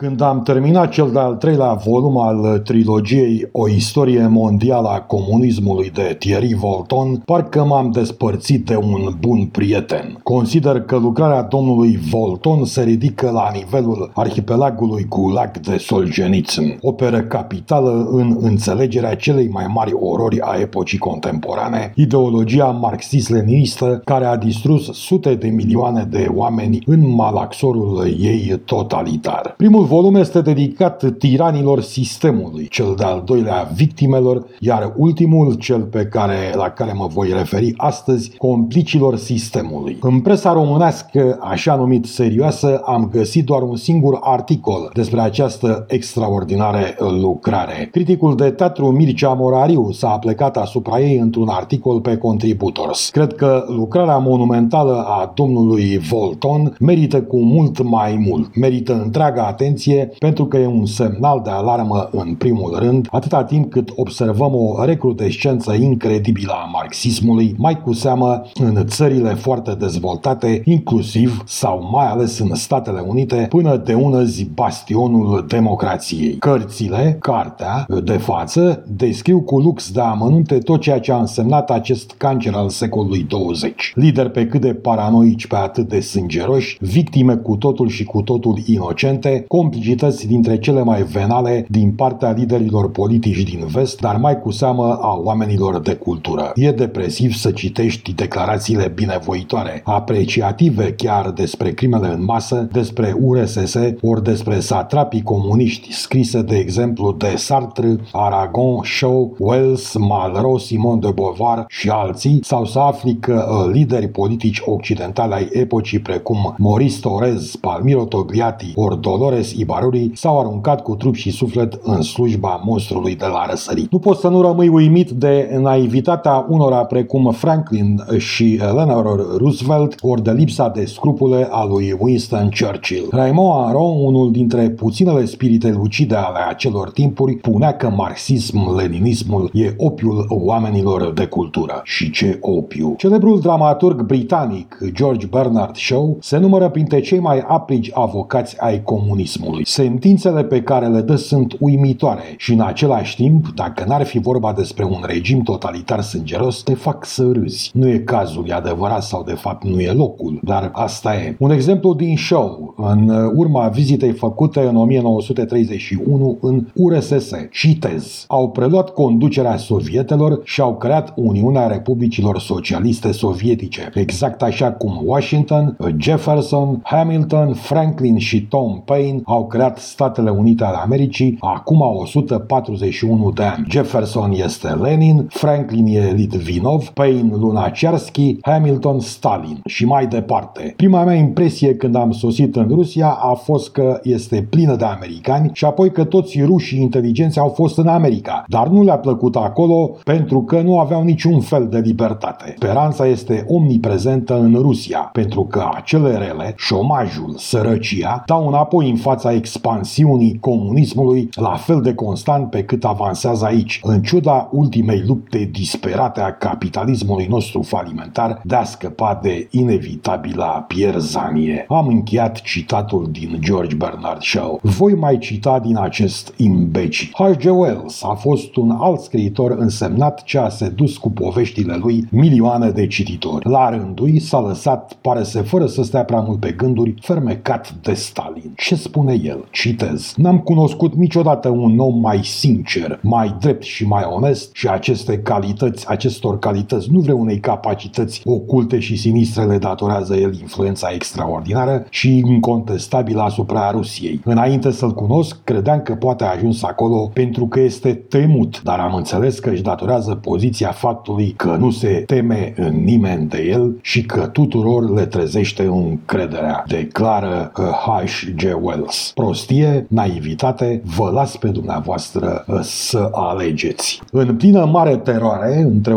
Când am terminat cel de-al treilea volum al trilogiei O istorie mondială a comunismului de Thierry Volton, parcă m-am despărțit de un bun prieten. Consider că lucrarea domnului Volton se ridică la nivelul arhipelagului Gulag de Solzhenitsyn, operă capitală în înțelegerea celei mai mari orori a epocii contemporane, ideologia marxist-leninistă care a distrus sute de milioane de oameni în malaxorul ei totalitar. Primul volum este dedicat tiranilor sistemului, cel de-al doilea victimelor, iar ultimul, cel pe care, la care mă voi referi astăzi, complicilor sistemului. În presa românească, așa numit serioasă, am găsit doar un singur articol despre această extraordinară lucrare. Criticul de teatru Mircea Morariu s-a plecat asupra ei într-un articol pe Contributors. Cred că lucrarea monumentală a domnului Volton merită cu mult mai mult, merită întreaga atenție atenție pentru că e un semnal de alarmă în primul rând, atâta timp cât observăm o recrudescență incredibilă a marxismului, mai cu seamă în țările foarte dezvoltate, inclusiv sau mai ales în Statele Unite, până de ună zi bastionul democrației. Cărțile, cartea, de față, descriu cu lux de amănunte tot ceea ce a însemnat acest cancer al secolului 20. Lideri pe cât de paranoici, pe atât de sângeroși, victime cu totul și cu totul inocente, complicități dintre cele mai venale din partea liderilor politici din vest, dar mai cu seamă a oamenilor de cultură. E depresiv să citești declarațiile binevoitoare, apreciative chiar despre crimele în masă, despre URSS ori despre satrapii comuniști scrise de exemplu de Sartre, Aragon, Shaw, Wells, Malraux, Simon de Beauvoir și alții, sau să afli că uh, lideri politici occidentali ai epocii precum Maurice Torres, Palmiro Togliatti ori Dolores Ibaruri s-au aruncat cu trup și suflet în slujba monstrului de la răsărit. Nu poți să nu rămâi uimit de naivitatea unora precum Franklin și Eleanor Roosevelt, ori de lipsa de scrupule a lui Winston Churchill. Raymond Aron, unul dintre puținele spirite lucide ale acelor timpuri, punea că marxism-leninismul e opiul oamenilor de cultură. Și ce opiu! Celebrul dramaturg britanic George Bernard Shaw se numără printre cei mai aplici avocați ai comunismului comunismului. Sentințele pe care le dă sunt uimitoare și în același timp, dacă n-ar fi vorba despre un regim totalitar sângeros, te fac să râzi. Nu e cazul, e adevărat sau de fapt nu e locul, dar asta e. Un exemplu din show, în urma vizitei făcute în 1931 în URSS, citez, au preluat conducerea sovietelor și au creat Uniunea Republicilor Socialiste Sovietice, exact așa cum Washington, Jefferson, Hamilton, Franklin și Tom Paine au creat Statele Unite ale Americii acum 141 de ani. Jefferson este Lenin, Franklin e Litvinov, Paine Lunacharsky, Hamilton Stalin și mai departe. Prima mea impresie când am sosit în Rusia a fost că este plină de americani și apoi că toți rușii inteligenți au fost în America, dar nu le-a plăcut acolo pentru că nu aveau niciun fel de libertate. Speranța este omniprezentă în Rusia, pentru că acele rele, șomajul, sărăcia, dau înapoi în fața fața expansiunii comunismului la fel de constant pe cât avansează aici, în ciuda ultimei lupte disperate a capitalismului nostru falimentar de a scăpa de inevitabila pierzanie. Am încheiat citatul din George Bernard Shaw. Voi mai cita din acest imbeci. H.G. Wells a fost un alt scriitor însemnat ce a sedus cu poveștile lui milioane de cititori. La rândul s-a lăsat, pare să fără să stea prea mult pe gânduri, fermecat de Stalin. Ce spune spune el, citez, N-am cunoscut niciodată un om mai sincer, mai drept și mai onest și aceste calități, acestor calități, nu vreau unei capacități oculte și sinistre le datorează el influența extraordinară și incontestabilă asupra Rusiei. Înainte să-l cunosc, credeam că poate a ajuns acolo pentru că este temut, dar am înțeles că își datorează poziția faptului că nu se teme în nimeni de el și că tuturor le trezește încrederea, declară H.G. Wells pas. Prostie, naivitate, vă las pe dumneavoastră uh, să alegeți. În plină mare teroare, între 1936-1938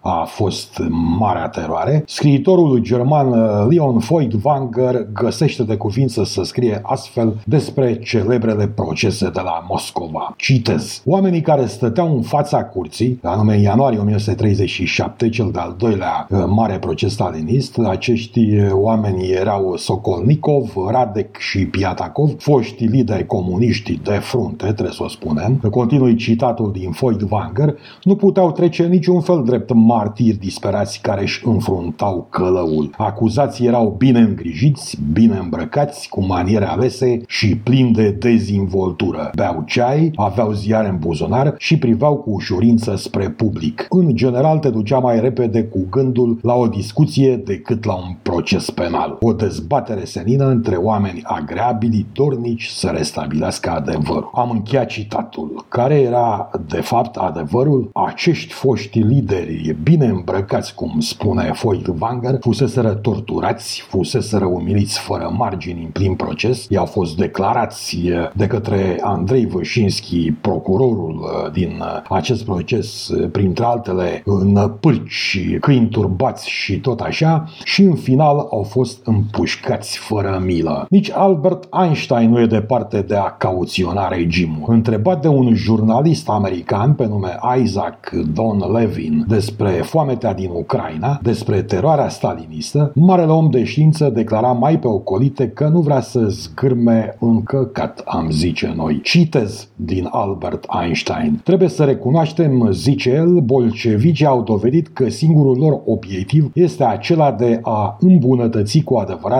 a fost marea teroare, scriitorul german uh, Leon Feuchtwanger găsește de cuvință să scrie astfel despre celebrele procese de la Moscova. Citez. Oamenii care stăteau în fața curții, anume în ianuarie 1937, cel de-al doilea uh, mare proces stalinist, acești oameni erau Sokolnikov, Radek și Piatakov, foști lideri comuniști de frunte, trebuie să o spunem, continui citatul din Feuchtwanger, nu puteau trece niciun fel drept martiri disperați care își înfruntau călăul. Acuzații erau bine îngrijiți, bine îmbrăcați, cu maniere alese și plini de dezvoltură. Beau ceai, aveau ziare în buzunar și priveau cu ușurință spre public. În general te ducea mai repede cu gândul la o discuție decât la un proces penal. O dezbatere senină între oameni agreabili, dornici să restabilească adevărul. Am încheiat citatul. Care era de fapt adevărul? Acești foști lideri bine îmbrăcați, cum spune Feuchtwanger, fuseseră torturați, fuseseră umiliți fără margini în plin proces, i-au fost declarați de către Andrei Vășinski, procurorul uh, din uh, acest proces, uh, printre altele, în pârci, câini turbați și tot așa, și în final au fost împușcați fără milă. Nici Albert Einstein nu e departe de a cauționa regimul. Întrebat de un jurnalist american pe nume Isaac Don Levin despre foametea din Ucraina, despre teroarea stalinistă, marele om de știință declara mai pe ocolite că nu vrea să zgârme în căcat, am zice noi. Citez din Albert Einstein. Trebuie să recunoaștem, zice el, bolșevicii au dovedit că singurul lor obiectiv este acela de a îmbunătăți cu adevărat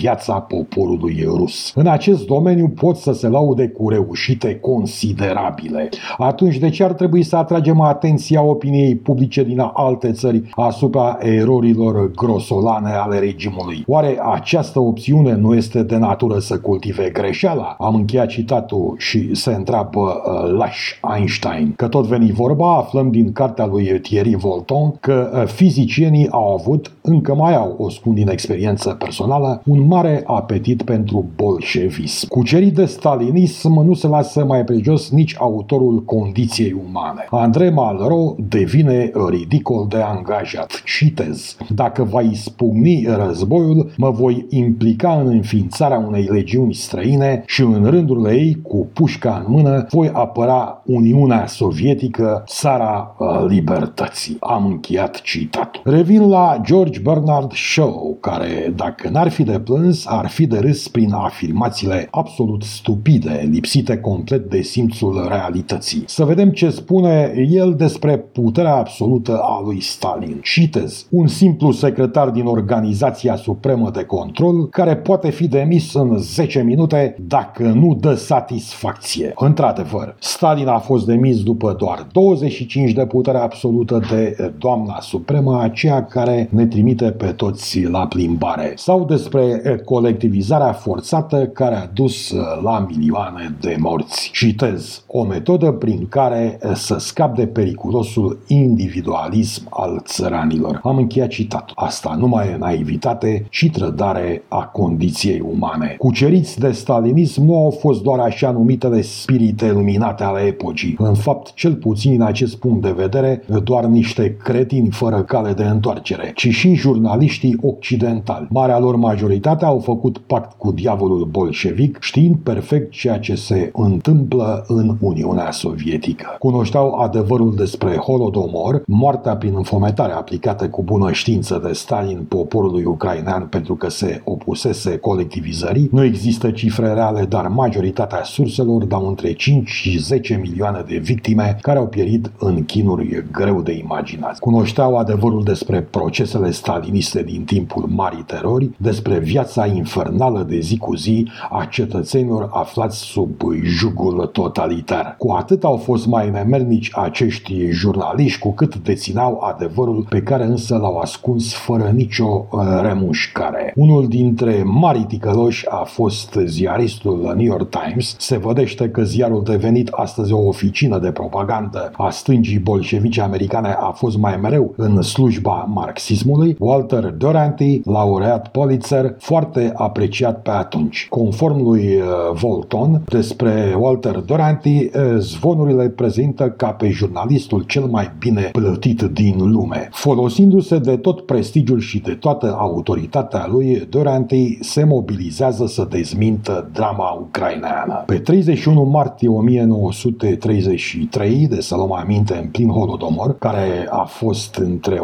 viața poporului rus. În acest domeniu pot să se laude cu reușite considerabile. Atunci de ce ar trebui să atragem atenția opiniei publice din alte țări asupra erorilor grosolane ale regimului? Oare această opțiune nu este de natură să cultive greșeala? Am încheiat citatul și se întreabă uh, Lash Einstein. Că tot veni vorba, aflăm din cartea lui Thierry Volton că uh, fizicienii au avut, încă mai au o scund din experiență personală, un mare apetit pentru bolșevism. Cucerit de stalinism nu se lasă mai prejos nici autorul condiției umane. Andrei Malraux devine ridicol de angajat. Citez. Dacă va ispugni războiul, mă voi implica în înființarea unei legiuni străine și în rândurile ei, cu pușca în mână, voi apăra Uniunea Sovietică, țara uh, libertății. Am încheiat citatul. Revin la George Bernard Shaw, care, dacă n-ar fi de plâns, ar fi de râs prin afirmațiile absolut stupide, lipsite complet de simțul realității. Să vedem ce spune el despre puterea absolută a lui Stalin. Citez. Un simplu secretar din Organizația Supremă de Control care poate fi demis în 10 minute dacă nu dă satisfacție. Într-adevăr, Stalin a fost demis după doar 25 de putere absolută de doamna supremă, aceea care ne trimite pe toți la plimbare. Sau despre colectivizarea forțată care a dus la milioane de morți. Citez. O metodă prin care să scap de periculosul individualism al țăranilor. Am încheiat citatul. Asta nu mai e naivitate, ci trădare a condiției umane. Cuceriți de stalinism nu au fost doar așa numitele spirite luminate ale epocii. În fapt, cel puțin în acest punct de vedere, doar niște cretini fără cale de întoarcere, ci și jurnaliștii occidentali. Marea lor majoritate au făcut pact cu diavolul bolșevic, știind perfect ceea ce se întâmplă în Uniunea Sovietică. Cunoșteau adevărul despre Holodomor, moartea prin înfometare aplicată cu bună știință de Stalin poporului ucrainean pentru că se opusese colectivizării. Nu există cifre reale, dar majoritatea surselor dau între 5 și 10 milioane de victime care au pierit în chinuri greu de imaginat. Cunoșteau adevărul despre procesele staliniste din timpul Marii Terori, despre viața infernală de zi cu zi a cetățenilor aflați sub jugul totalitar. Cu atât au fost mai nemernici acești jurnaliști cu cât deținau adevărul pe care însă l-au ascuns fără nicio uh, remușcare. Unul dintre marii ticăloși a fost ziaristul New York Times. Se vădește că ziarul devenit astăzi o oficină de propagandă a stângii bolșevice americane a fost mai mereu în slujba marxismului. Walter Duranty, laureat Pulitzer, foarte apreciat pe atunci. Conform lui uh, Volton, despre Walter Duranty, uh, zvonurile prezintă ca pe jurnalistul cel mai bine plătit din lume. Folosindu-se de tot prestigiul și de toată autoritatea lui, Duranty se mobilizează să dezmintă drama ucraineană. Pe 31 martie 1933, de să luăm aminte în plin Holodomor, care a fost între 1932-1933,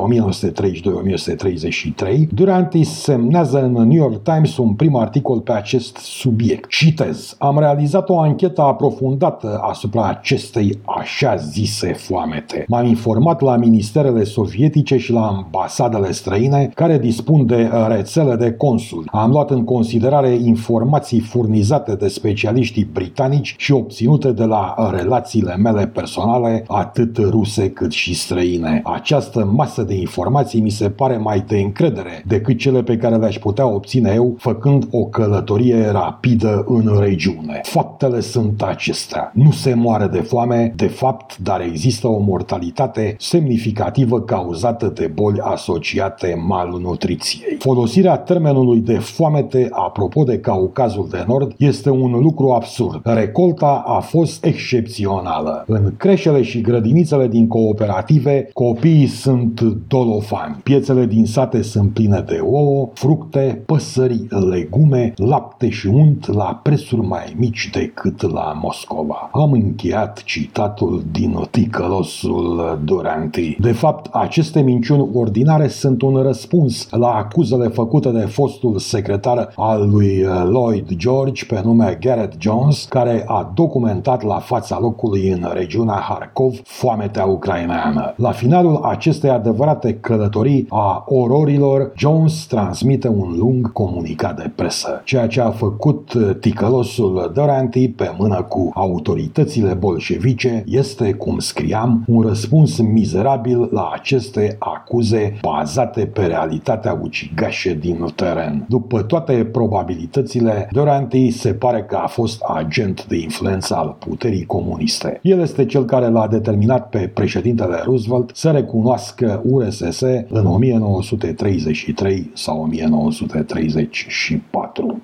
1933, Durantis semnează în New York Times un prim articol pe acest subiect. Citez, am realizat o anchetă aprofundată asupra acestei așa zise foamete. M-am informat la ministerele sovietice și la ambasadele străine care dispun de rețele de consul. Am luat în considerare informații furnizate de specialiștii britanici și obținute de la relațiile mele personale, atât ruse cât și străine. Această masă de informații mi se pare mai de încredere decât cele pe care le-aș putea obține eu făcând o călătorie rapidă în regiune. Faptele sunt acestea. Nu se moare de foame, de fapt, dar există o mortalitate semnificativă cauzată de boli asociate malnutriției. Folosirea termenului de foamete, apropo de Caucazul de Nord, este un lucru absurd. Recolta a fost excepțională. În creșele și grădinițele din cooperative, copiii sunt dolofani. Piețele din sate sunt pline de ouă, fructe, păsări, legume, lapte și unt la prețuri mai mici decât la Moscova. Am încheiat citatul din ticălosul Duranti. De fapt, aceste minciuni ordinare sunt un răspuns la acuzele făcute de fostul secretar al lui Lloyd George pe nume Garrett Jones, care a documentat la fața locului în regiunea Harkov foametea ucraineană. La finalul acestei adevărate călătorii a ororilor, Jones transmite un lung comunicat de presă, ceea ce a făcut ticălosul Doranty pe mână cu autoritățile bolșevice este, cum scriam, un răspuns mizerabil la aceste acuze bazate pe realitatea ucigașă din teren. După toate probabilitățile, Doranty se pare că a fost agent de influență al puterii comuniste. El este cel care l-a determinat pe președintele Roosevelt să recunoască URSS în 1933 sau 1934.